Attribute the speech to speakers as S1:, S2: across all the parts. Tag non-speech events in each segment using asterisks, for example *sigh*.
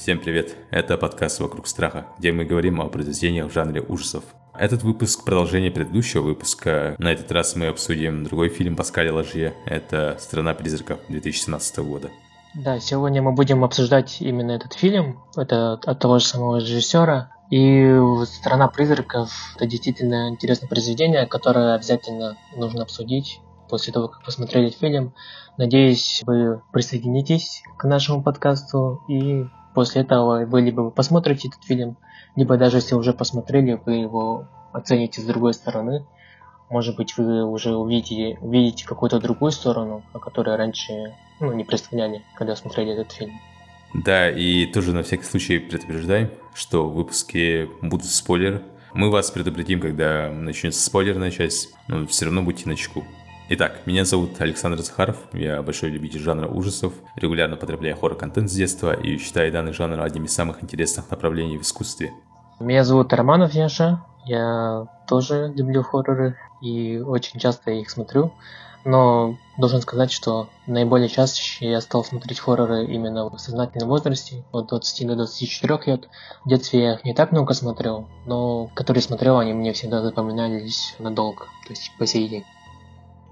S1: Всем привет! Это подкаст «Вокруг страха», где мы говорим о произведениях в жанре ужасов. Этот выпуск – продолжение предыдущего выпуска. На этот раз мы обсудим другой фильм Паскаля Ложье. Это «Страна призраков» 2017 года.
S2: Да, сегодня мы будем обсуждать именно этот фильм. Это от того же самого режиссера. И «Страна призраков» — это действительно интересное произведение, которое обязательно нужно обсудить после того, как посмотрели фильм. Надеюсь, вы присоединитесь к нашему подкасту и после этого вы либо посмотрите этот фильм, либо даже если уже посмотрели, вы его оцените с другой стороны. Может быть, вы уже увидите, увидите какую-то другую сторону, о которой раньше ну, не представляли, когда смотрели этот фильм.
S1: Да, и тоже на всякий случай предупреждаем, что в выпуске будут спойлеры. Мы вас предупредим, когда начнется спойлерная часть, но все равно будьте на чеку. Итак, меня зовут Александр Захаров, я большой любитель жанра ужасов, регулярно потребляю хоррор-контент с детства и считаю данный жанр одним из самых интересных направлений в искусстве.
S2: Меня зовут Романов Яша, я тоже люблю хорроры и очень часто их смотрю, но должен сказать, что наиболее чаще я стал смотреть хорроры именно в сознательном возрасте, от 20 до 24 лет. В детстве я их не так много смотрел, но которые смотрел, они мне всегда запоминались надолго, то есть по сей день.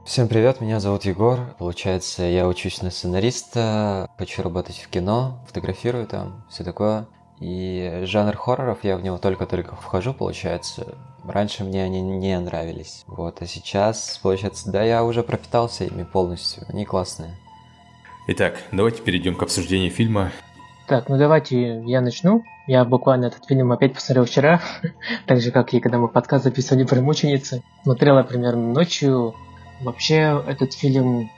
S3: Всем привет, меня зовут Егор. Получается, я учусь на сценариста, хочу работать в кино, фотографирую там, все такое. И жанр хорроров, я в него только-только вхожу, получается. Раньше мне они не нравились. Вот, а сейчас, получается, да, я уже пропитался ими полностью. Они классные.
S1: Итак, давайте перейдем к обсуждению фильма.
S2: Так, ну давайте я начну. Я буквально этот фильм опять посмотрел вчера, *laughs* так же, как и когда мы подкаст записывали про мученицы. Смотрела примерно ночью, Вообще, этот фильм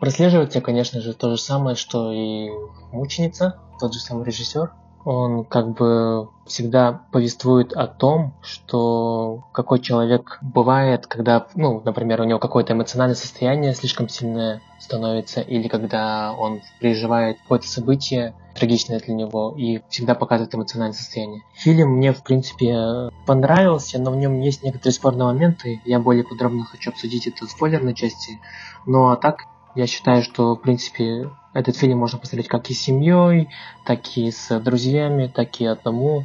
S2: прослеживается, конечно же, то же самое, что и «Мученица», тот же самый режиссер. Он как бы всегда повествует о том, что какой человек бывает, когда, ну, например, у него какое-то эмоциональное состояние слишком сильное становится, или когда он переживает какое-то событие, трагичное для него, и всегда показывает эмоциональное состояние. Фильм мне, в принципе, понравился, но в нем есть некоторые спорные моменты. Я более подробно хочу обсудить это в спойлерной части. Ну а так, я считаю, что, в принципе, этот фильм можно посмотреть как и с семьей, так и с друзьями, так и одному.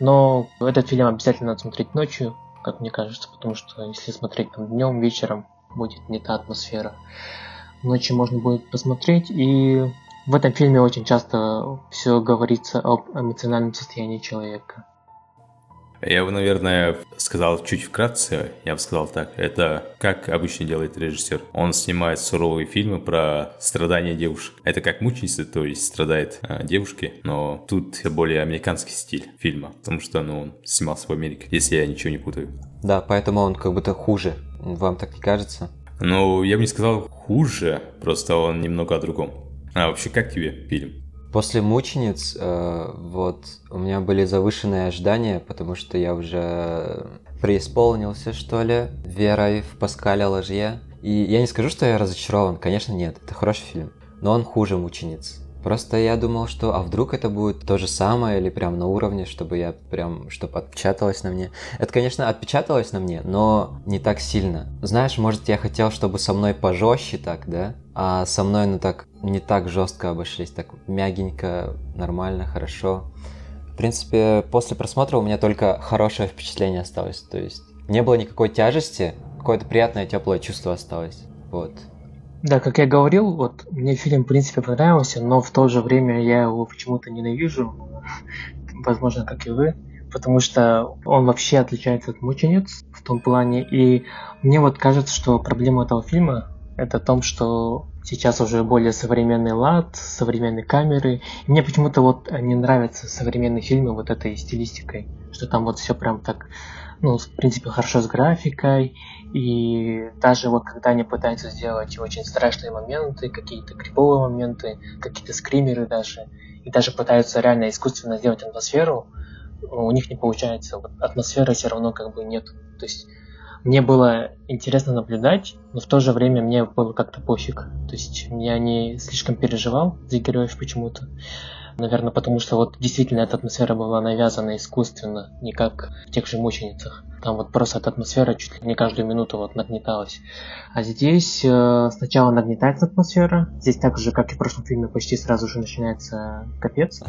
S2: Но этот фильм обязательно надо смотреть ночью, как мне кажется, потому что если смотреть там днем, вечером, будет не та атмосфера. Ночью можно будет посмотреть, и в этом фильме очень часто все говорится об эмоциональном состоянии человека.
S1: Я бы, наверное, сказал чуть вкратце, я бы сказал так, это как обычно делает режиссер. Он снимает суровые фильмы про страдания девушек. Это как мученицы, то есть страдает э, девушки, но тут более американский стиль фильма, потому что ну, он снимался в Америке, если я ничего не путаю.
S3: Да, поэтому он как будто хуже. Вам так не кажется?
S1: Ну, я бы не сказал хуже, просто он немного о другом. А вообще, как тебе фильм?
S3: После мучениц, э, вот, у меня были завышенные ожидания, потому что я уже преисполнился, что ли, верой в Паскаля Ложье. И я не скажу, что я разочарован, конечно, нет, это хороший фильм, но он хуже мучениц. Просто я думал, что а вдруг это будет то же самое или прям на уровне, чтобы я прям, чтобы отпечаталось на мне. Это, конечно, отпечаталось на мне, но не так сильно. Знаешь, может, я хотел, чтобы со мной пожестче так, да? А со мной, ну так, не так жестко обошлись, так мягенько, нормально, хорошо. В принципе, после просмотра у меня только хорошее впечатление осталось. То есть не было никакой тяжести, какое-то приятное теплое чувство осталось. Вот.
S2: Да, как я говорил, вот мне фильм в принципе понравился, но в то же время я его почему-то ненавижу, *laughs* возможно, как и вы, потому что он вообще отличается от мучениц в том плане, и мне вот кажется, что проблема этого фильма это в том, что сейчас уже более современный лад, современные камеры. Мне почему-то вот не нравятся современные фильмы вот этой стилистикой, что там вот все прям так, ну, в принципе, хорошо с графикой, и даже вот когда они пытаются сделать очень страшные моменты, какие-то криповые моменты, какие-то скримеры даже, и даже пытаются реально искусственно сделать атмосферу, у них не получается. Вот атмосферы все равно как бы нет. То есть мне было интересно наблюдать, но в то же время мне было как-то пофиг. То есть я не слишком переживал за героев почему-то. Наверное, потому что вот действительно эта атмосфера была навязана искусственно, не как в тех же мученицах. Там вот просто эта атмосфера чуть ли не каждую минуту вот нагнеталась. А здесь э, сначала нагнетается атмосфера. Здесь так же, как и в прошлом фильме, почти сразу же начинается капец,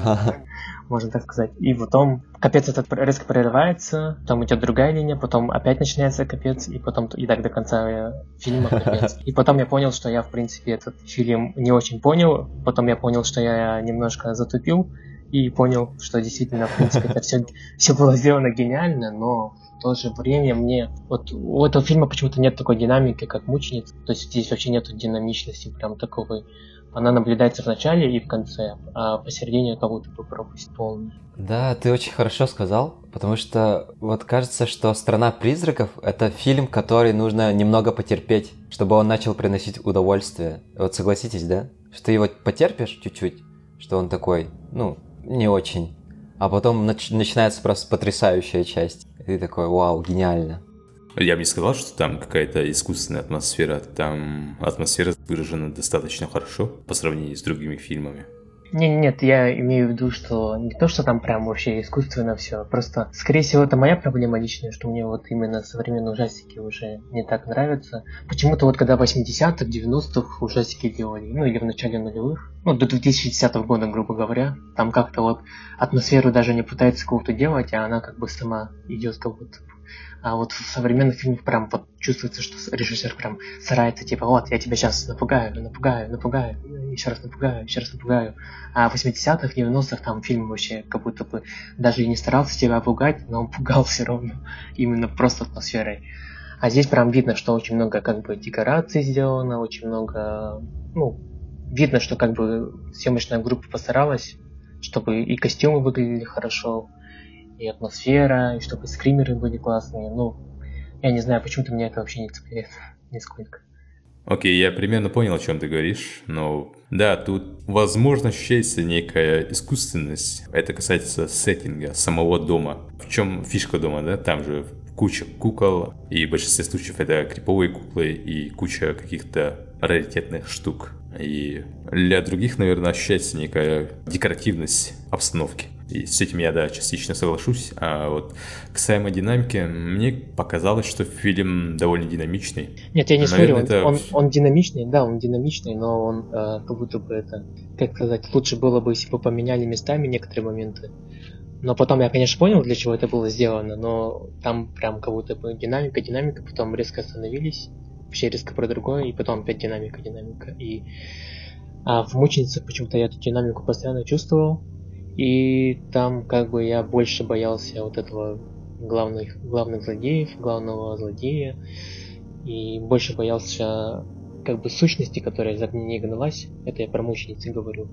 S2: можно так сказать. И потом капец этот резко прерывается, потом идет другая линия, потом опять начинается капец, и потом и так до конца э, фильма капец. И потом я понял, что я, в принципе, этот фильм не очень понял. Потом я понял, что я немножко затупил и понял, что действительно, в принципе, это все, все было сделано гениально, но в то же время мне... Вот у этого фильма почему-то нет такой динамики, как «Мученица». То есть здесь вообще нету динамичности прям такого. Она наблюдается в начале и в конце, а посередине как будто бы пропасть полная.
S3: Да, ты очень хорошо сказал, потому что вот кажется, что «Страна призраков» — это фильм, который нужно немного потерпеть, чтобы он начал приносить удовольствие. Вот согласитесь, да? Что ты его потерпишь чуть-чуть, что он такой, ну, не очень. А потом нач- начинается просто потрясающая часть. И ты такой, вау, гениально.
S1: Я бы не сказал, что там какая-то искусственная атмосфера. Там атмосфера выражена достаточно хорошо по сравнению с другими фильмами.
S2: Не, нет, я имею в виду, что не то, что там прям вообще искусственно все, просто, скорее всего, это моя проблема личная, что мне вот именно современные ужастики уже не так нравятся. Почему-то вот когда в 80-х, 90-х ужастики делали, ну или в начале нулевых, ну до 2010 года, грубо говоря, там как-то вот атмосферу даже не пытается кого-то делать, а она как бы сама идет как будто а вот в современных фильмах прям вот чувствуется, что режиссер прям старается, типа, вот, я тебя сейчас напугаю, напугаю, напугаю, еще раз напугаю, еще раз напугаю. А в 80-х, 90-х там фильм вообще как будто бы даже и не старался тебя пугать, но он пугал все равно, *laughs* именно просто атмосферой. А здесь прям видно, что очень много как бы декораций сделано, очень много, ну, видно, что как бы съемочная группа постаралась, чтобы и костюмы выглядели хорошо, и атмосфера, и чтобы скримеры были классные. Ну, я не знаю, почему-то меня это вообще не цепляет *laughs* нисколько.
S1: Окей, okay, я примерно понял, о чем ты говоришь, но да, тут возможно ощущается некая искусственность. Это касается сеттинга, самого дома. В чем фишка дома, да? Там же куча кукол, и в большинстве случаев это криповые куклы и куча каких-то раритетных штук. И для других, наверное, ощущается некая декоративность обстановки. И с этим я, да, частично соглашусь. А вот касаемо динамики, мне показалось, что фильм довольно динамичный.
S2: Нет, я не Наверное, спорю, это... он, он, он динамичный, да, он динамичный, но он э, как будто бы это, как сказать, лучше было бы, если бы поменяли местами некоторые моменты. Но потом я, конечно, понял, для чего это было сделано, но там прям как будто бы динамика, динамика, потом резко остановились, вообще резко про другое, и потом опять динамика, динамика. И а в мученицах почему-то я эту динамику постоянно чувствовал, и там как бы я больше боялся вот этого главных, главных злодеев, главного злодея. И больше боялся как бы сущности, которая за ней гналась. Это я про мученицы говорю.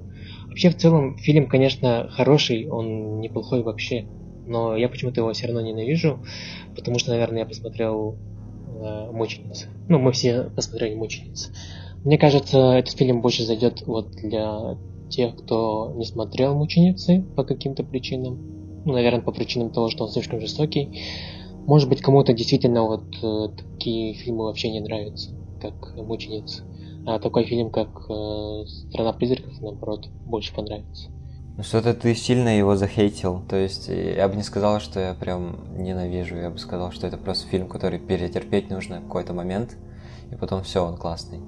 S2: Вообще, в целом, фильм, конечно, хороший, он неплохой вообще. Но я почему-то его все равно ненавижу, потому что, наверное, я посмотрел э, мучениц. Ну, мы все посмотрели мучениц. Мне кажется, этот фильм больше зайдет вот для тех, кто не смотрел «Мученицы» по каким-то причинам. Ну, наверное, по причинам того, что он слишком жестокий. Может быть, кому-то действительно вот э, такие фильмы вообще не нравятся, как «Мученицы». А такой фильм, как э, «Страна призраков», наоборот, больше понравится.
S3: Ну что-то ты сильно его захейтил. То есть я бы не сказал, что я прям ненавижу. Я бы сказал, что это просто фильм, который перетерпеть нужно какой-то момент, и потом все, он классный.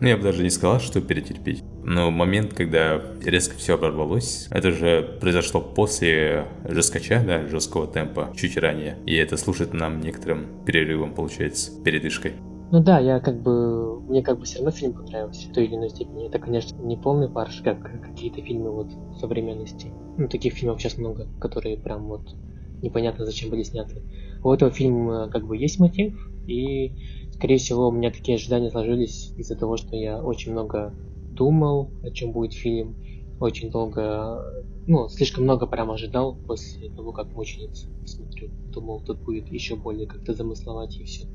S1: Ну, я бы даже не сказал, что перетерпеть. Но момент, когда резко все оборвалось, это же произошло после жесткача, да, жесткого темпа, чуть ранее. И это служит нам некоторым перерывом, получается, передышкой.
S2: Ну да, я как бы... Мне как бы все равно фильм понравился в той или иной степени. Это, конечно, не полный фарш, как какие-то фильмы вот современности. Ну, таких фильмов сейчас много, которые прям вот непонятно зачем были сняты. У этого фильма как бы есть мотив, и Скорее всего, у меня такие ожидания сложились из-за того, что я очень много думал, о чем будет фильм, очень долго, ну, слишком много прям ожидал после того, как мучениц смотрю. Думал, тут будет еще более как-то замысловать и все.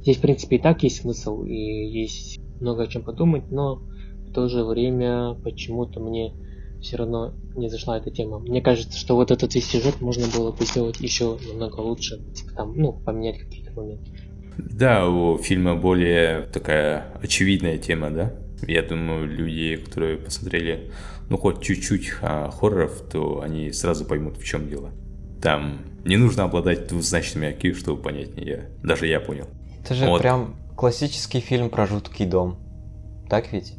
S2: Здесь, в принципе, и так есть смысл, и есть много о чем подумать, но в то же время почему-то мне все равно не зашла эта тема. Мне кажется, что вот этот весь сюжет можно было бы сделать еще намного лучше, типа там, ну, поменять какие-то моменты.
S1: Да, у фильма более такая очевидная тема, да? Я думаю, люди, которые посмотрели, ну, хоть чуть-чуть а, хорроров, то они сразу поймут, в чем дело. Там не нужно обладать двузначными IQ, чтобы понять меня. Даже я понял.
S3: Это же вот. прям классический фильм про жуткий дом. Так ведь?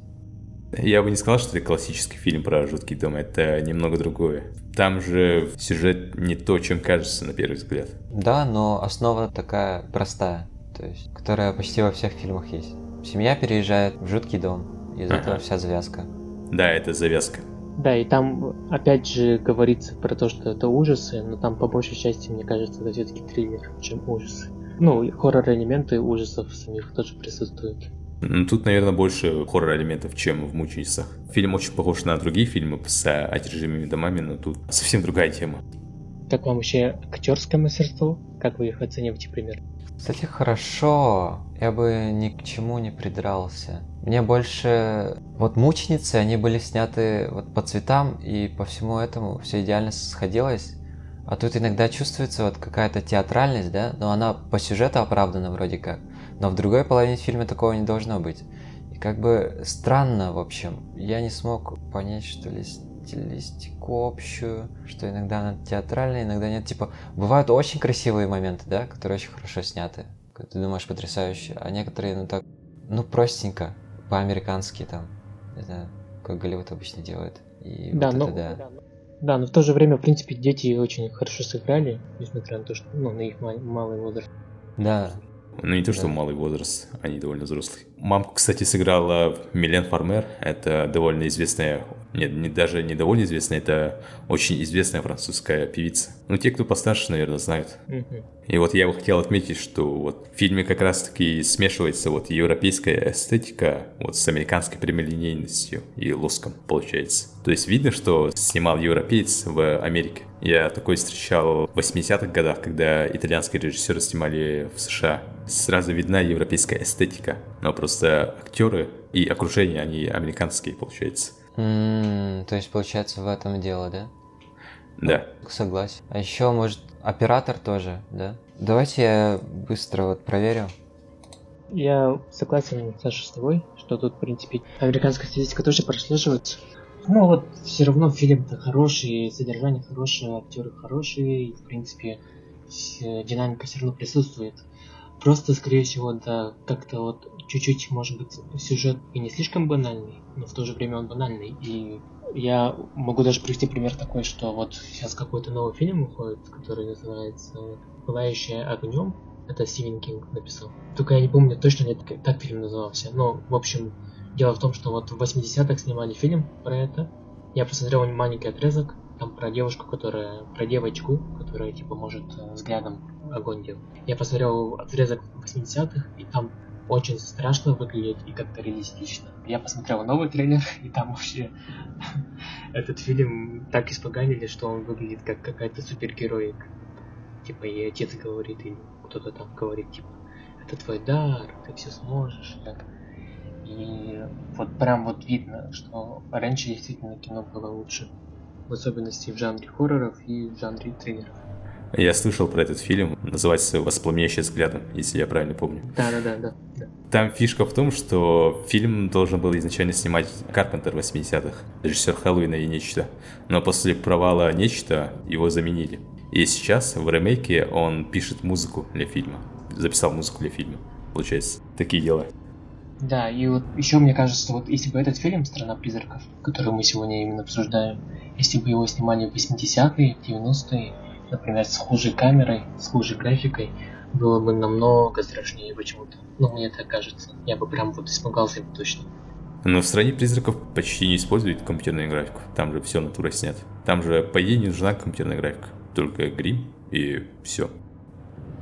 S1: Я бы не сказал, что это классический фильм про жуткий дом, это немного другое. Там же сюжет не то, чем кажется на первый взгляд.
S3: Да, но основа такая простая, то есть, которая почти во всех фильмах есть. Семья переезжает в жуткий дом, из ага. этого вся завязка.
S1: Да, это завязка.
S2: Да, и там опять же говорится про то, что это ужасы, но там по большей части, мне кажется, это все-таки триллер, чем ужасы. Ну, хоррор-элементы ужасов самих тоже присутствуют.
S1: Ну, тут, наверное, больше хоррор-элементов, чем в «Мученицах». Фильм очень похож на другие фильмы с одержимыми домами, но тут совсем другая тема.
S2: Как вам вообще актерское мастерство? Как вы их оцениваете примерно?
S3: Кстати, хорошо. Я бы ни к чему не придрался. Мне больше... Вот «Мученицы», они были сняты вот по цветам, и по всему этому все идеально сходилось. А тут иногда чувствуется вот какая-то театральность, да, но она по сюжету оправдана вроде как. Но в другой половине фильма такого не должно быть. И как бы странно, в общем. Я не смог понять, что ли, стилистику общую, что иногда она театральная, иногда нет. Типа, бывают очень красивые моменты, да, которые очень хорошо сняты. Ты думаешь, потрясающе. А некоторые, ну так, ну простенько, по-американски там. Знаю, как Голливуд обычно делает. И
S2: да, вот но, это, да. да, но в то же время, в принципе, дети очень хорошо сыграли, несмотря на то, что, ну, на их малый возраст.
S3: Да,
S1: ну, не то, что да. малый возраст, они довольно взрослые. Мамку, кстати, сыграла Милен Фармер. Это довольно известная, нет, не, даже не довольно известная, это очень известная французская певица. Ну, те, кто постарше, наверное, знают. И вот я бы хотел отметить, что вот в фильме как раз-таки смешивается вот европейская эстетика вот с американской прямолинейностью и лоском, получается. То есть видно, что снимал европеец в Америке. Я такой встречал в 80-х годах, когда итальянские режиссеры снимали в США. Сразу видна европейская эстетика, но просто актеры и окружение, они американские, получается.
S3: Mm, то есть, получается, в этом дело, да?
S1: Да.
S3: Согласен. А еще, может, оператор тоже, да? Давайте я быстро вот проверю.
S2: Я согласен, Саша, с тобой, что тут, в принципе, американская статистика тоже прослеживается. Ну вот, все равно фильм-то хороший, содержание хорошее, актеры хорошие, и, в принципе, динамика все равно присутствует. Просто, скорее всего, да, как-то вот чуть-чуть, может быть, сюжет и не слишком банальный, но в то же время он банальный. И я могу даже привести пример такой, что вот сейчас какой-то новый фильм выходит, который называется «Пылающая огнем». Это Стивен Кинг написал. Только я не помню точно, как, как фильм назывался. Но, в общем, Дело в том, что вот в 80-х снимали фильм про это. Я посмотрел маленький отрезок, там про девушку, которая, про девочку, которая типа может э, взглядом огонь делать. Я посмотрел отрезок 80-х, и там очень страшно выглядит и как-то реалистично. Я посмотрел новый трейлер, *laughs* и там вообще *laughs* этот фильм так испоганили, что он выглядит как какая-то супергероик. Типа и отец говорит, или кто-то там говорит, типа, это твой дар, ты все сможешь. Так. И вот прям вот видно, что раньше действительно кино было лучше. В особенности в жанре хорроров и в жанре триллеров.
S1: Я слышал про этот фильм, называется «Воспламеняющий взглядом», если я правильно помню.
S2: Да-да-да. да.
S1: Там фишка в том, что фильм должен был изначально снимать Карпентер 80-х, режиссер Хэллоуина и Нечто. Но после провала Нечто его заменили. И сейчас в ремейке он пишет музыку для фильма. Записал музыку для фильма. Получается, такие дела.
S2: Да, и вот еще мне кажется, вот если бы этот фильм «Страна призраков», который мы сегодня именно обсуждаем, если бы его снимали в 80-е, 90-е, например, с хуже камерой, с хуже графикой, было бы намного страшнее почему-то. Ну, мне так кажется. Я бы прям вот испугался бы точно.
S1: Но в «Стране призраков» почти не используют компьютерную графику. Там же все натура снят. Там же, по идее, не нужна компьютерная графика. Только грим и все.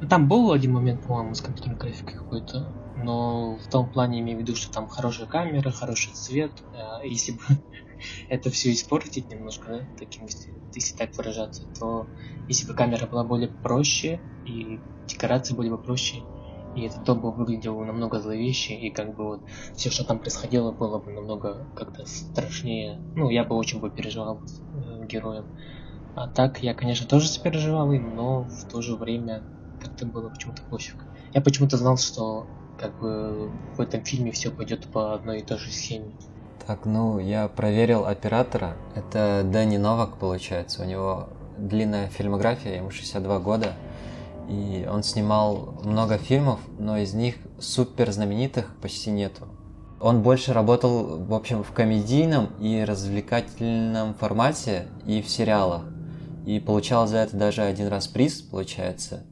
S2: Там был один момент, по-моему, с компьютерной графикой какой-то но в том плане имею в виду, что там хорошая камера, хороший цвет. А если бы *laughs* *laughs* это все испортить немножко, да, таким, если, если так выражаться, то если бы камера была более проще и декорации были бы проще, и этот дом бы выглядел намного зловеще, и как бы вот все, что там происходило, было бы намного как-то страшнее. Ну, я бы очень бы переживал э, героем. А так, я, конечно, тоже сопереживал им, но в то же время как-то было почему-то пофиг. Я почему-то знал, что как бы в этом фильме все пойдет по одной и той же схеме.
S3: Так, ну, я проверил оператора. Это Дэнни Новак, получается. У него длинная фильмография, ему 62 года. И он снимал много фильмов, но из них супер знаменитых почти нету. Он больше работал, в общем, в комедийном и развлекательном формате и в сериалах. И получал за это даже один раз приз, получается.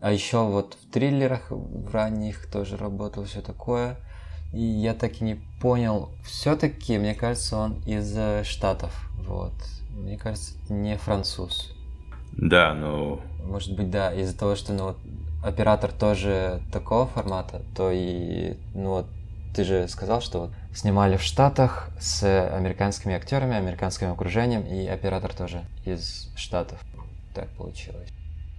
S3: А еще вот в триллерах в ранних тоже работал, все такое. И я так и не понял. Все-таки, мне кажется, он из Штатов. Вот. Мне кажется, не француз.
S1: Да, но...
S3: Может быть, да, из-за того, что, ну, оператор тоже такого формата, то и, ну, вот, ты же сказал, что вот снимали в Штатах с американскими актерами, американским окружением, и оператор тоже из Штатов. Так получилось.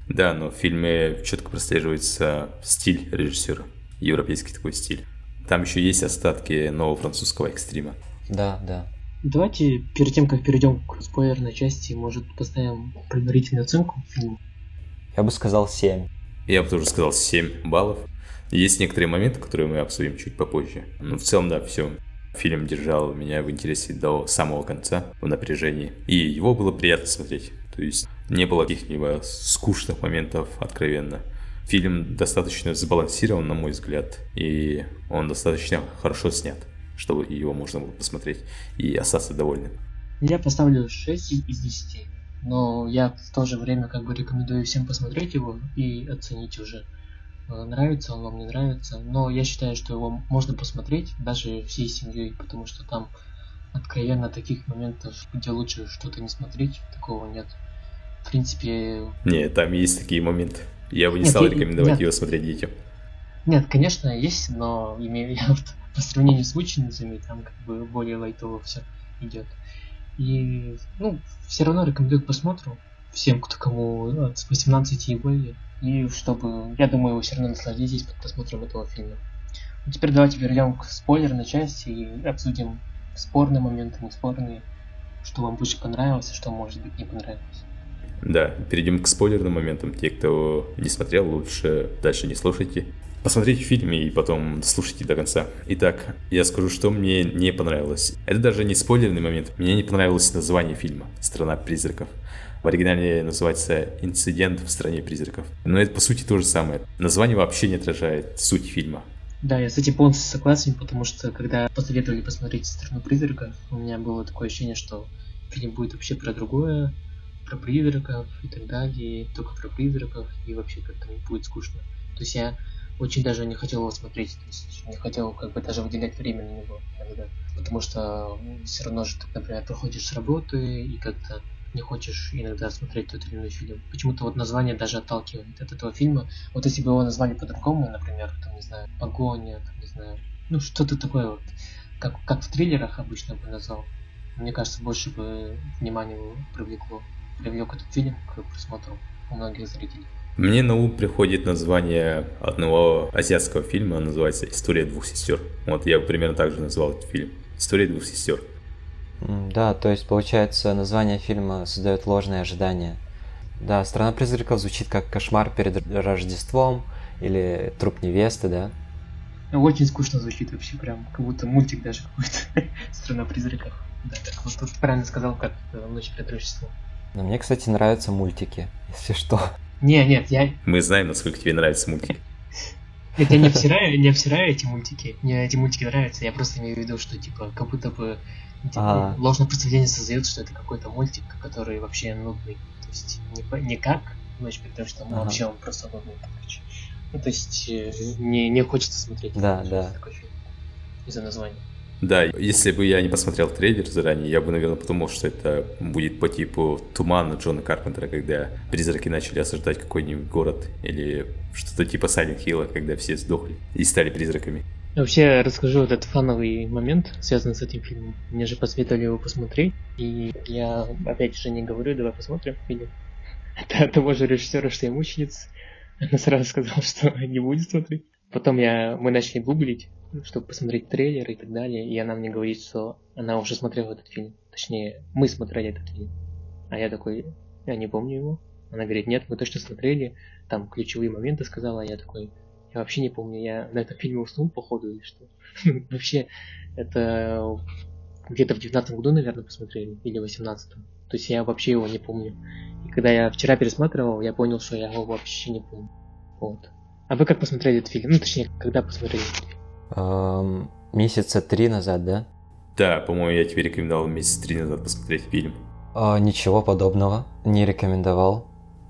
S1: Да, но в фильме четко прослеживается стиль режиссера, европейский такой стиль. Там еще есть остатки нового французского экстрима.
S3: Да, да.
S2: Давайте перед тем, как перейдем к спойлерной части, может поставим предварительную оценку фильму.
S3: Я бы сказал 7.
S1: Я бы тоже сказал 7 баллов. Есть некоторые моменты, которые мы обсудим чуть попозже. Но в целом, да, все. Фильм держал меня в интересе до самого конца, в напряжении. И его было приятно смотреть. То есть не было каких-либо скучных моментов, откровенно. Фильм достаточно сбалансирован, на мой взгляд, и он достаточно хорошо снят, чтобы его можно было посмотреть и остаться довольным.
S2: Я поставлю 6 из 10, но я в то же время как бы рекомендую всем посмотреть его и оценить уже, э, нравится он вам, не нравится. Но я считаю, что его можно посмотреть даже всей семьей, потому что там откровенно таких моментов, где лучше что-то не смотреть, такого нет. В принципе...
S1: Нет, там есть такие моменты. Я бы не нет, стал я, рекомендовать нет. его смотреть детям.
S2: Нет, конечно, есть, но имею я *laughs* вот, по сравнению с мученицами, там как бы более лайтово все идет. И, ну, все равно рекомендую к просмотру всем, кто кому от 18 и более. И чтобы, я думаю, вы все равно насладитесь под просмотром этого фильма. Ну, теперь давайте перейдем к спойлерной части и обсудим спорные моменты, не спорные, что вам больше понравилось, и что может быть не понравилось.
S1: Да, перейдем к спойлерным моментам. Те, кто не смотрел, лучше дальше не слушайте. Посмотрите фильм и потом слушайте до конца. Итак, я скажу, что мне не понравилось. Это даже не спойлерный момент. Мне не понравилось название фильма «Страна призраков». В оригинале называется «Инцидент в стране призраков». Но это по сути то же самое. Название вообще не отражает суть фильма.
S2: Да, я с этим полностью согласен, потому что когда посоветовали посмотреть «Страну призраков», у меня было такое ощущение, что фильм будет вообще про другое, про призраков и так далее, только про призраков, и вообще как-то мне будет скучно. То есть я очень даже не хотел его смотреть, то есть не хотел как бы даже выделять время на него иногда, потому что все равно же ты, например, проходишь с работы и как-то не хочешь иногда смотреть тот или иной фильм. Почему-то вот название даже отталкивает от этого фильма. Вот если бы его назвали по-другому, например, там, не знаю, «Погоня», там, не знаю, ну, что-то такое вот, как, как в триллерах обычно бы назвал, мне кажется, больше бы внимания привлекло привлек этот фильм к просмотру у многих зрителей.
S1: Мне на ум приходит название одного азиатского фильма, называется «История двух сестер». Вот я примерно так же назвал этот фильм. «История двух сестер».
S3: Да, то есть, получается, название фильма создает ложные ожидания. Да, «Страна призраков» звучит как кошмар перед Рождеством или труп невесты, да?
S2: Очень скучно звучит вообще, прям как будто мультик даже какой-то *laughs* «Страна призраков». Да, так вот тут правильно сказал, как «Ночь перед Рождеством».
S3: Но мне, кстати, нравятся мультики, если что.
S2: Не, нет, я...
S1: Мы знаем, насколько тебе нравятся мультики.
S2: Нет, я не *laughs* обсираю, не обсираю эти мультики. Мне эти мультики нравятся. Я просто имею в виду, что типа как будто бы типа, а... ложное представление создает, что это какой-то мультик, который вообще нудный. То есть не, не как ночь потому что ага. вообще он просто нудный. Короче. Ну, то есть э, не, не хочется смотреть.
S3: Да, да.
S2: Такой фильм. Из-за названия.
S1: Да, если бы я не посмотрел трейлер заранее, я бы, наверное, подумал, что это будет по типу тумана Джона Карпентера, когда призраки начали осаждать какой-нибудь город, или что-то типа Silent Hill, когда все сдохли и стали призраками.
S2: Вообще расскажу вот этот фановый момент, связанный с этим фильмом. Мне же посоветовали его посмотреть, и я опять же не говорю, давай посмотрим фильм. Это *laughs* от того же режиссера, что я мученица. Она сразу сказала, что *laughs* не будет смотреть. Потом я, мы начали гуглить, чтобы посмотреть трейлер и так далее, и она мне говорит, что она уже смотрела этот фильм. Точнее, мы смотрели этот фильм. А я такой, я не помню его. Она говорит, нет, мы точно смотрели, там ключевые моменты сказала, а я такой, я вообще не помню, я на этом фильме уснул, походу, или что. *laughs* Вообще, это где-то в 19 году, наверное, посмотрели, или в 18 То есть я вообще его не помню. И когда я вчера пересматривал, я понял, что я его вообще не помню. Вот. А вы как посмотрели этот фильм? Ну, точнее, когда посмотрели этот фильм?
S3: Эм, месяца три назад, да?
S1: Да, по-моему, я тебе рекомендовал месяц три назад посмотреть фильм.
S3: А, ничего подобного, не рекомендовал.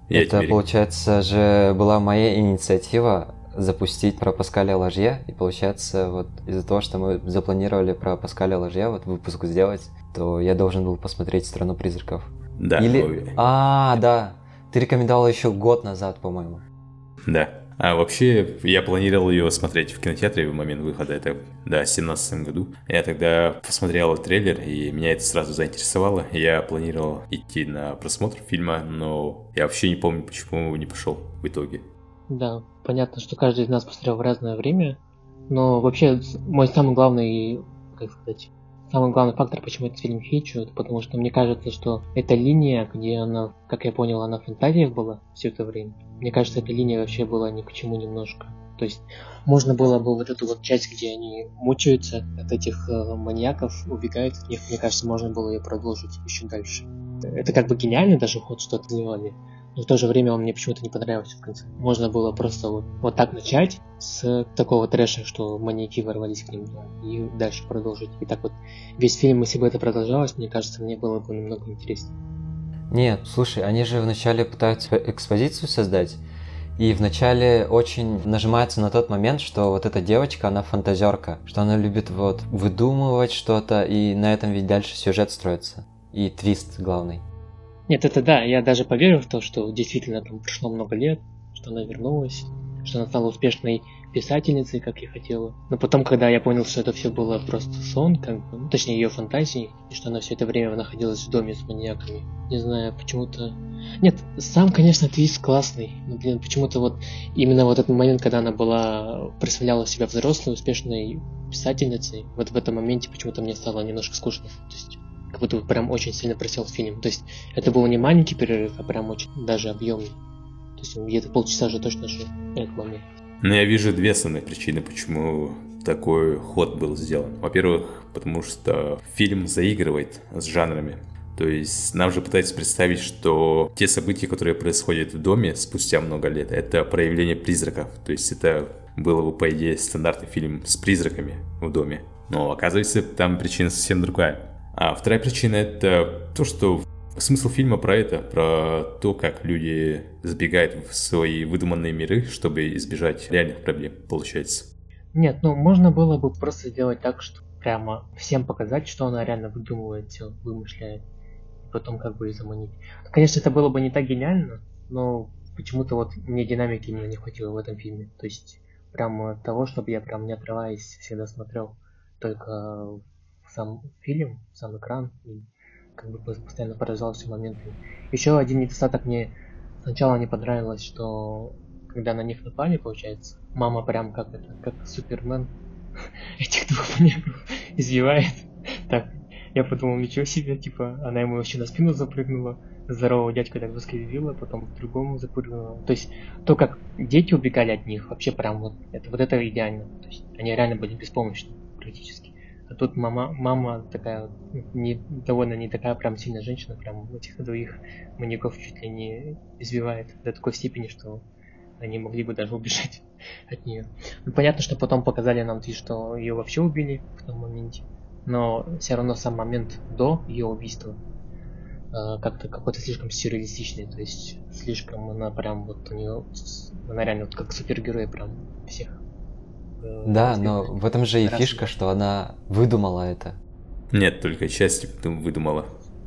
S1: Я
S3: Это, получается, же была моя инициатива запустить про Паскаля Ложье, и получается, вот из-за того, что мы запланировали про Паскаля Ложье вот выпуск сделать, то я должен был посмотреть «Страну призраков».
S1: Да,
S3: Или...
S1: ой,
S3: А, да, ты рекомендовал еще год назад, по-моему.
S1: да. А вообще, я планировал ее смотреть в кинотеатре в момент выхода, это, да, в 17 году. Я тогда посмотрел трейлер, и меня это сразу заинтересовало. Я планировал идти на просмотр фильма, но я вообще не помню, почему не пошел в итоге.
S2: Да, понятно, что каждый из нас посмотрел в разное время, но вообще мой самый главный, как сказать, самый главный фактор, почему этот фильм хейчу, это потому что мне кажется, что эта линия, где она, как я понял, она в фантазиях была все это время, мне кажется, эта линия вообще была ни к чему немножко. То есть можно было бы вот эту вот часть, где они мучаются от этих э, маньяков, убегают от них, мне кажется, можно было ее продолжить еще дальше. Это как бы гениальный даже ход, что сделали. Но в то же время он мне почему-то не понравился в конце. Можно было просто вот, вот так начать с такого трэша, что маньяки ворвались к ним, да, и дальше продолжить. И так вот весь фильм, если бы это продолжалось, мне кажется, мне было бы намного интереснее.
S3: Нет, слушай, они же вначале пытаются экспозицию создать, и вначале очень нажимается на тот момент, что вот эта девочка, она фантазерка, что она любит вот выдумывать что-то, и на этом ведь дальше сюжет строится. И твист главный.
S2: Нет, это да, я даже поверил в то, что действительно там прошло много лет, что она вернулась, что она стала успешной писательницей, как я хотела. Но потом, когда я понял, что это все было просто сон, как бы, ну, точнее ее фантазии, и что она все это время находилась в доме с маньяками, не знаю, почему-то... Нет, сам, конечно, твист классный, но, блин, почему-то вот именно вот этот момент, когда она была, представляла себя взрослой, успешной писательницей, вот в этом моменте почему-то мне стало немножко скучно. То есть как будто бы прям очень сильно просел фильм. То есть это был не маленький перерыв, а прям очень даже объемный. То есть где-то полчаса же точно шел этот момент.
S1: Но я вижу две основные причины, почему такой ход был сделан. Во-первых, потому что фильм заигрывает с жанрами. То есть нам же пытаются представить, что те события, которые происходят в доме спустя много лет, это проявление призраков. То есть это было бы, по идее, стандартный фильм с призраками в доме. Но оказывается, там причина совсем другая. А вторая причина это то, что смысл фильма про это, про то, как люди сбегают в свои выдуманные миры, чтобы избежать реальных проблем, получается.
S2: Нет, ну можно было бы просто сделать так, что прямо всем показать, что она реально выдумывает вымышляет. И потом как бы и заманить. Конечно, это было бы не так гениально, но почему-то вот мне динамики мне не хватило в этом фильме. То есть прям того, чтобы я прям не отрываясь всегда смотрел только сам фильм, сам экран, и как бы постоянно поражался моментами. Еще один недостаток мне сначала не понравилось, что когда на них напали, получается, мама прям как это, как Супермен *laughs* этих двух маньяков *laughs* избивает. Так, я подумал, ничего себе, типа, она ему вообще на спину запрыгнула, здорового дядька так заскривила, потом к другому запрыгнула. То есть, то, как дети убегали от них, вообще прям вот, это вот это идеально. То есть, они реально были беспомощны практически. А тут мама, мама такая, не, довольно не такая прям сильная женщина, прям этих двоих маньяков чуть ли не избивает до такой степени, что они могли бы даже убежать *laughs* от нее. Ну, понятно, что потом показали нам, что ее вообще убили в том моменте, но все равно сам момент до ее убийства э, как-то какой-то слишком сюрреалистичный, то есть слишком она прям вот у нее, она реально вот как супергерой прям всех
S3: Да, но в этом же и
S2: раз-
S3: фишка, что она выдумала это.
S1: Нет, только часть выдумала.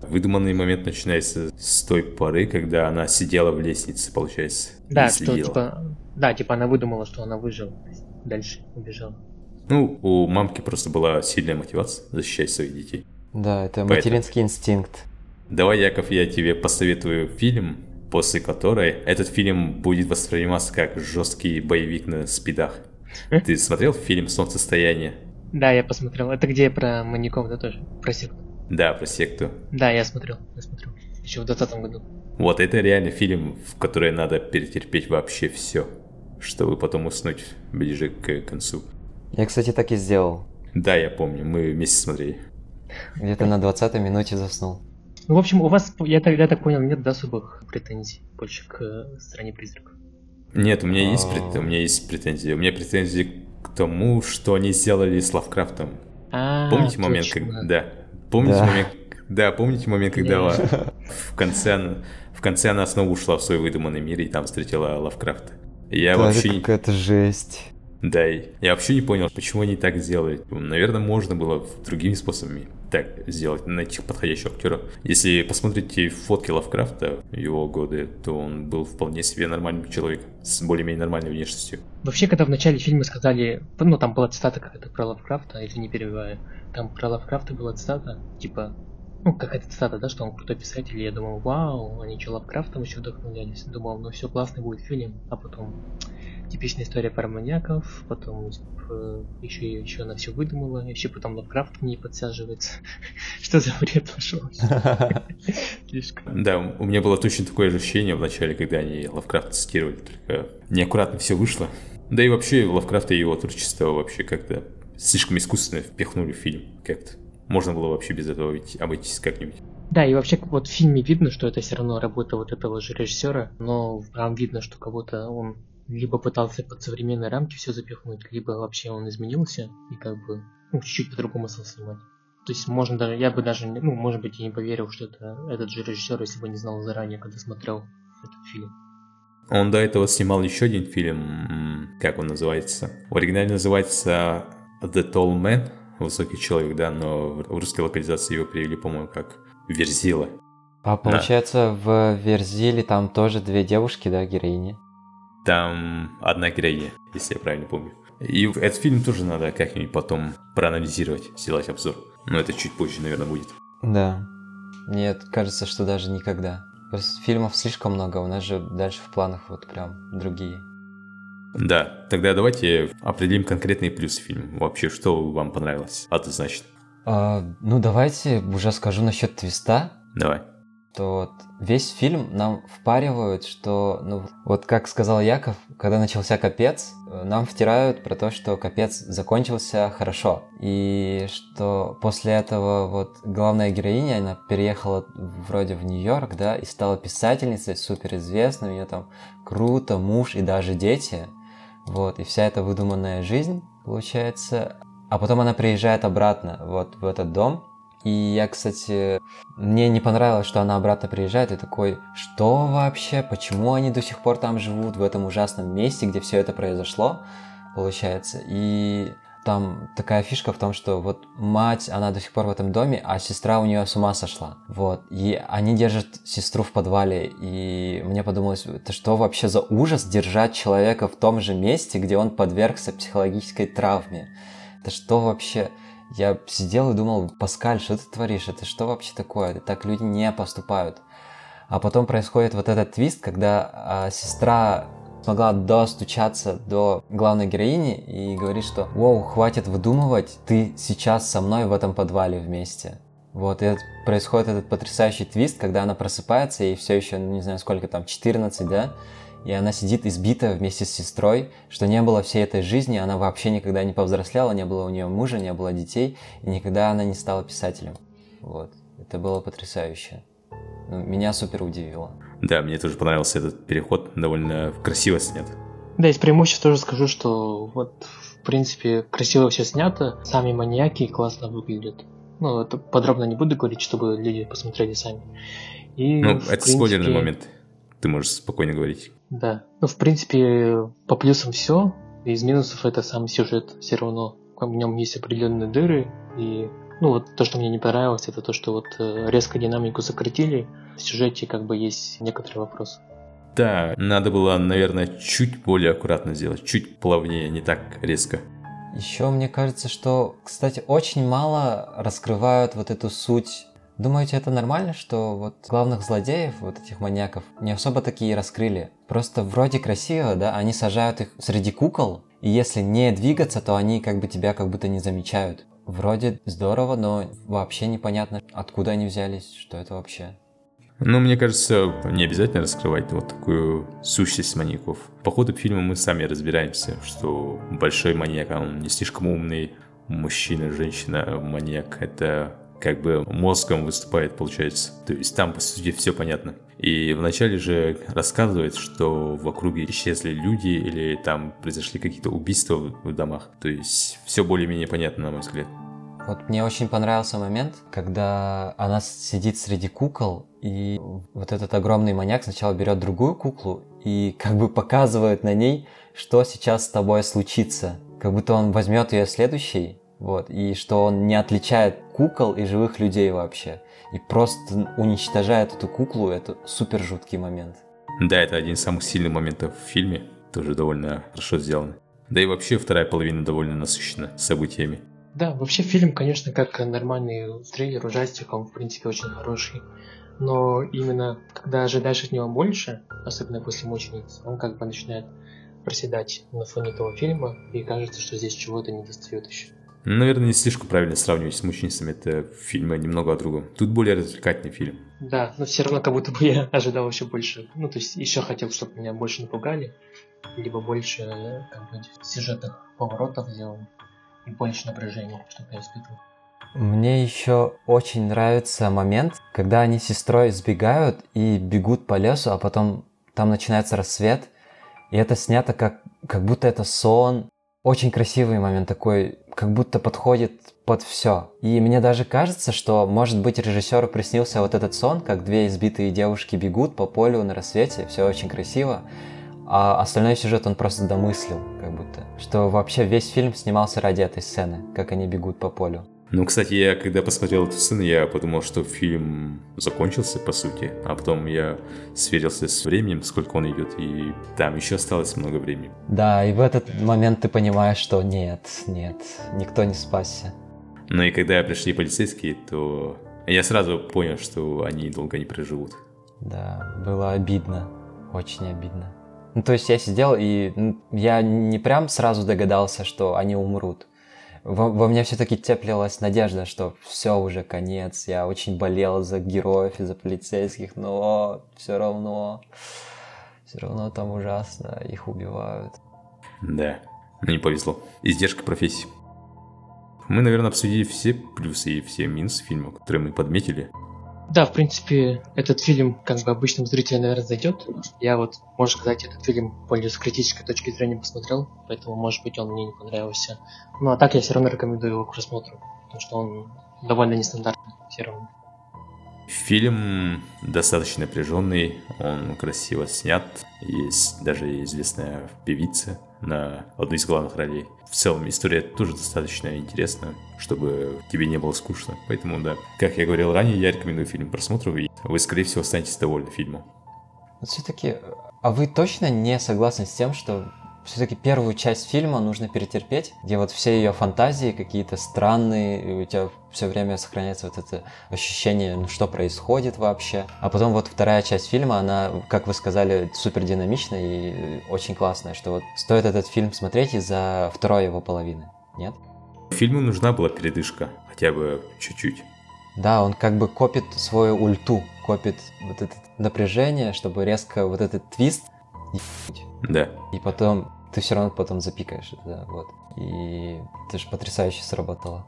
S1: Выдуманный момент начинается с той поры, когда она сидела в лестнице, получается. и
S2: Да, что типа, да, типа она выдумала, что она выжила, дальше убежала.
S1: Ну, у мамки просто была сильная мотивация защищать своих детей.
S3: Да, это
S1: Поэтому-
S3: материнский инстинкт.
S1: Давай, Яков, я тебе посоветую фильм, после которой этот фильм будет восприниматься как жесткий боевик на спидах. Ты смотрел фильм «Солнцестояние»?
S2: Да, я посмотрел. Это где про маньяков, да, тоже? Про секту.
S1: Да, про секту.
S2: Да, я смотрел, я смотрел. Еще в 2020 году.
S1: Вот это реально фильм, в который надо перетерпеть вообще все, чтобы потом уснуть ближе к концу.
S3: Я, кстати, так и сделал.
S1: Да, я помню, мы вместе смотрели.
S3: Где-то на 20 минуте заснул.
S2: Ну, в общем, у вас, я я так понял, нет особых претензий больше к стране призраков.
S1: Нет, у меня есть,
S3: А.
S1: прет- у меня есть претензии. У меня претензии к тому, что они сделали с Лавкрафтом.
S2: А,
S1: Помните момент, как... Да. Помните
S3: Да.
S1: момент... Да, помните момент, когда в конце она... В конце она снова ушла в свой выдуманный мир и там встретила Лавкрафта. Я
S3: Да,
S1: вообще
S3: это какая-то жесть.
S1: Да, и я вообще не понял, почему они так сделали. Наверное, можно было другими способами так сделать, найти подходящего актера. Если посмотрите фотки Лавкрафта, его годы, то он был вполне себе нормальным человеком, с более-менее нормальной внешностью.
S2: Вообще, когда в начале фильма сказали, ну там была цитата какая-то про Лавкрафта, извини, перебиваю, там про Лавкрафта была цитата, типа, ну какая-то цитата, да, что он крутой писатель, и я думал, вау, они что, Лавкрафтом еще вдохновлялись, думал, ну все, классный будет фильм, а потом типичная история про маньяков, потом еще еще она все выдумала, еще потом Лавкрафт к ней подсаживается. *laughs* Что за бред пошел? *laughs* Слишком.
S1: Да, у меня было точно такое же ощущение в начале, когда они Лавкрафта цитировали, только неаккуратно все вышло. Да и вообще Лавкрафта и его творчество вообще как-то слишком искусственно впихнули в фильм как-то. Можно было вообще без этого ведь обойтись как-нибудь.
S2: Да, и вообще вот в фильме видно, что это все равно работа вот этого же режиссера, но прям видно, что кого-то он либо пытался под современные рамки все запихнуть, либо вообще он изменился и как бы ну, чуть-чуть по-другому стал снимать. То есть можно даже, я бы даже, ну, может быть, и не поверил, что это этот же режиссер, если бы не знал заранее, когда смотрел этот фильм.
S1: Он до этого снимал еще один фильм, как он называется? В оригинале называется The Tall Man, Высокий человек, да, но в русской локализации его перевели, по-моему, как Верзила.
S3: А получается, в Верзиле там тоже две девушки, да, героини?
S1: Там одна героиня, если я правильно помню. И этот фильм тоже надо как-нибудь потом проанализировать, сделать обзор. Но это чуть позже, наверное, будет.
S3: Да. Нет, кажется, что даже никогда. Просто фильмов слишком много, у нас же дальше в планах вот прям другие.
S1: Да, тогда давайте определим конкретные плюсы фильма. Вообще, что вам понравилось? Однозначно.
S3: А, ну, давайте уже скажу насчет твиста.
S1: Давай.
S3: То вот весь фильм нам впаривают, что, ну, вот как сказал Яков, когда начался капец, нам втирают про то, что капец закончился хорошо. И что после этого вот главная героиня, она переехала вроде в Нью-Йорк, да, и стала писательницей суперизвестной, у нее там круто, муж и даже дети. Вот, и вся эта выдуманная жизнь, получается. А потом она приезжает обратно вот в этот дом, и я, кстати, мне не понравилось, что она обратно приезжает и такой, что вообще, почему они до сих пор там живут, в этом ужасном месте, где все это произошло, получается. И там такая фишка в том, что вот мать, она до сих пор в этом доме, а сестра у нее с ума сошла. Вот. И они держат сестру в подвале. И мне подумалось, это что вообще за ужас держать человека в том же месте, где он подвергся психологической травме? Это что вообще? Я сидел и думал, Паскаль, что ты творишь? Это что вообще такое? Так люди не поступают. А потом происходит вот этот твист, когда а, сестра смогла достучаться до главной героини и говорит, что «Воу, хватит выдумывать, ты сейчас со мной в этом подвале вместе». Вот, и это- происходит этот потрясающий твист, когда она просыпается, и все еще, ну, не знаю, сколько там, 14, да? И она сидит избитая вместе с сестрой, что не было всей этой жизни, она вообще никогда не повзрослела, не было у нее мужа, не было детей, и никогда она не стала писателем. Вот, это было потрясающе. Ну, меня супер удивило.
S1: Да, мне тоже понравился этот переход, довольно красиво снят.
S2: Да, из преимуществ тоже скажу, что вот, в принципе, красиво все снято, сами маньяки классно выглядят. Ну, это подробно не буду говорить, чтобы люди посмотрели сами. И,
S1: Ну, это спойлерный
S2: принципе,
S1: момент. Ты можешь спокойно говорить.
S2: Да. Ну, в принципе, по плюсам все. Из минусов это сам сюжет. Все равно в нем есть определенные дыры. И ну вот то, что мне не понравилось, это то, что вот э, резко динамику сократили. В сюжете как бы есть некоторые вопросы.
S1: Да, надо было, наверное, чуть более аккуратно сделать, чуть плавнее, не так резко.
S3: Еще мне кажется, что, кстати, очень мало раскрывают вот эту суть. Думаете, это нормально, что вот главных злодеев, вот этих маньяков, не особо такие раскрыли? Просто вроде красиво, да, они сажают их среди кукол, и если не двигаться, то они как бы тебя как будто не замечают. Вроде здорово, но вообще непонятно, откуда они взялись, что это вообще.
S1: Ну, мне кажется, не обязательно раскрывать вот такую сущность маньяков. По ходу фильма мы сами разбираемся, что большой маньяк, а он не слишком умный, мужчина, женщина, маньяк — это как бы мозгом выступает, получается. То есть там, по сути, все понятно. И вначале же рассказывает, что в округе исчезли люди или там произошли какие-то убийства в домах. То есть все более-менее понятно, на мой взгляд.
S3: Вот мне очень понравился момент, когда она сидит среди кукол, и вот этот огромный маньяк сначала берет другую куклу и как бы показывает на ней, что сейчас с тобой случится. Как будто он возьмет ее следующей, вот, и что он не отличает кукол и живых людей вообще. И просто уничтожает эту куклу, это супер жуткий момент.
S1: Да, это один из самых сильных моментов в фильме, тоже довольно хорошо сделано. Да и вообще вторая половина довольно насыщена событиями.
S2: Да, вообще фильм, конечно, как нормальный триллер, ужастик, он, в принципе, очень хороший. Но именно когда ожидаешь от него больше, особенно после «Мучениц», он как бы начинает проседать на фоне этого фильма, и кажется, что здесь чего-то не достает еще.
S1: Наверное, не слишком правильно сравнивать с «Мученицами», это фильмы немного о другом. Тут более развлекательный фильм.
S2: Да, но все равно как будто бы я ожидал еще больше. Ну, то есть еще хотел, чтобы меня больше напугали, либо больше как бы, сюжетных поворотов сделали и больше напряжения, чтобы я испытывал.
S3: Мне еще очень нравится момент, когда они с сестрой сбегают и бегут по лесу, а потом там начинается рассвет, и это снято как, как будто это сон. Очень красивый момент такой, как будто подходит под все. И мне даже кажется, что, может быть, режиссеру приснился вот этот сон, как две избитые девушки бегут по полю на рассвете, все очень красиво а остальной сюжет он просто домыслил, как будто. Что вообще весь фильм снимался ради этой сцены, как они бегут по полю.
S1: Ну, кстати, я когда посмотрел эту сцену, я подумал, что фильм закончился, по сути. А потом я сверился с временем, сколько он идет, и там еще осталось много времени.
S3: Да, и в этот момент ты понимаешь, что нет, нет, никто не спасся.
S1: Ну и когда пришли полицейские, то я сразу понял, что они долго не проживут.
S3: Да, было обидно, очень обидно. Ну, то есть я сидел, и я не прям сразу догадался, что они умрут. Во, во мне все-таки теплилась надежда, что все уже конец. Я очень болел за героев и за полицейских, но все равно, все равно там ужасно, их убивают.
S1: Да, не повезло. Издержка профессии. Мы, наверное, обсудили все плюсы и все минусы фильма, которые мы подметили.
S2: Да, в принципе, этот фильм как бы обычным зрителям, наверное, зайдет. Я вот, можно сказать, этот фильм более с критической точки зрения посмотрел, поэтому, может быть, он мне не понравился. Ну, а так я все равно рекомендую его к просмотру, потому что он довольно нестандартный все равно.
S1: Фильм достаточно напряженный, он красиво снят, есть даже известная певица на одной из главных ролей. В целом история тоже достаточно интересная, чтобы тебе не было скучно. Поэтому, да, как я говорил ранее, я рекомендую фильм просмотру, и вы, скорее всего, останетесь довольны фильмом.
S3: Все-таки, а вы точно не согласны с тем, что все-таки первую часть фильма нужно перетерпеть, где вот все ее фантазии какие-то странные, и у тебя все время сохраняется вот это ощущение, ну что происходит вообще. А потом вот вторая часть фильма, она, как вы сказали, супер динамичная и очень классная, что вот стоит этот фильм смотреть из-за второй его половины, нет?
S1: Фильму нужна была передышка, хотя бы чуть-чуть.
S3: Да, он как бы копит свою ульту, копит вот это напряжение, чтобы резко вот этот твист
S1: да.
S3: И потом ты все равно потом запикаешь это, вот. И это же потрясающе сработало.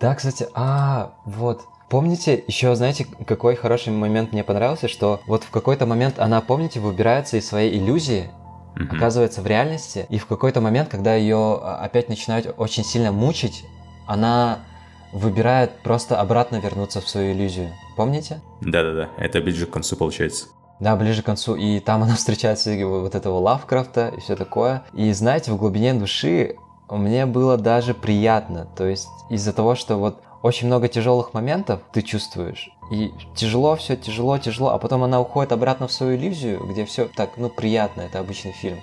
S3: Да, кстати, а, вот, Помните, еще знаете, какой хороший момент мне понравился, что вот в какой-то момент она, помните, выбирается из своей иллюзии, mm-hmm. оказывается в реальности, и в какой-то момент, когда ее а, опять начинают очень сильно мучить, она выбирает просто обратно вернуться в свою иллюзию. Помните?
S1: Да-да-да, это ближе к концу получается.
S3: Да, ближе к концу. И там она *laughs* встречается вот этого Лавкрафта и все такое. И знаете, в глубине души мне было даже приятно. То есть из-за того, что вот очень много тяжелых моментов ты чувствуешь. И тяжело все, тяжело, тяжело. А потом она уходит обратно в свою иллюзию, где все так, ну, приятно, это обычный фильм.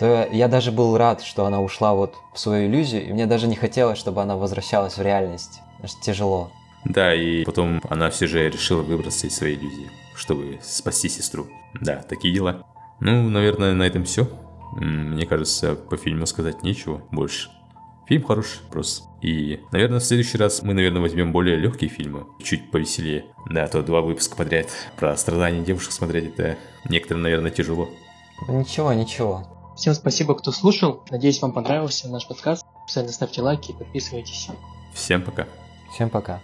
S3: То я даже был рад, что она ушла вот в свою иллюзию, и мне даже не хотелось, чтобы она возвращалась в реальность. Что тяжело.
S1: Да, и потом она все же решила выбраться из своей иллюзии чтобы спасти сестру. Да, такие дела. Ну, наверное, на этом все. Мне кажется, по фильму сказать нечего больше. Фильм хороший, просто. И, наверное, в следующий раз мы, наверное, возьмем более легкие фильмы, чуть повеселее. Да, а то два выпуска подряд про страдания девушек смотреть, это некоторым, наверное, тяжело.
S3: Ничего, ничего.
S2: Всем спасибо, кто слушал. Надеюсь, вам понравился наш подкаст. Обязательно ставьте лайки и подписывайтесь.
S1: Всем пока.
S3: Всем пока.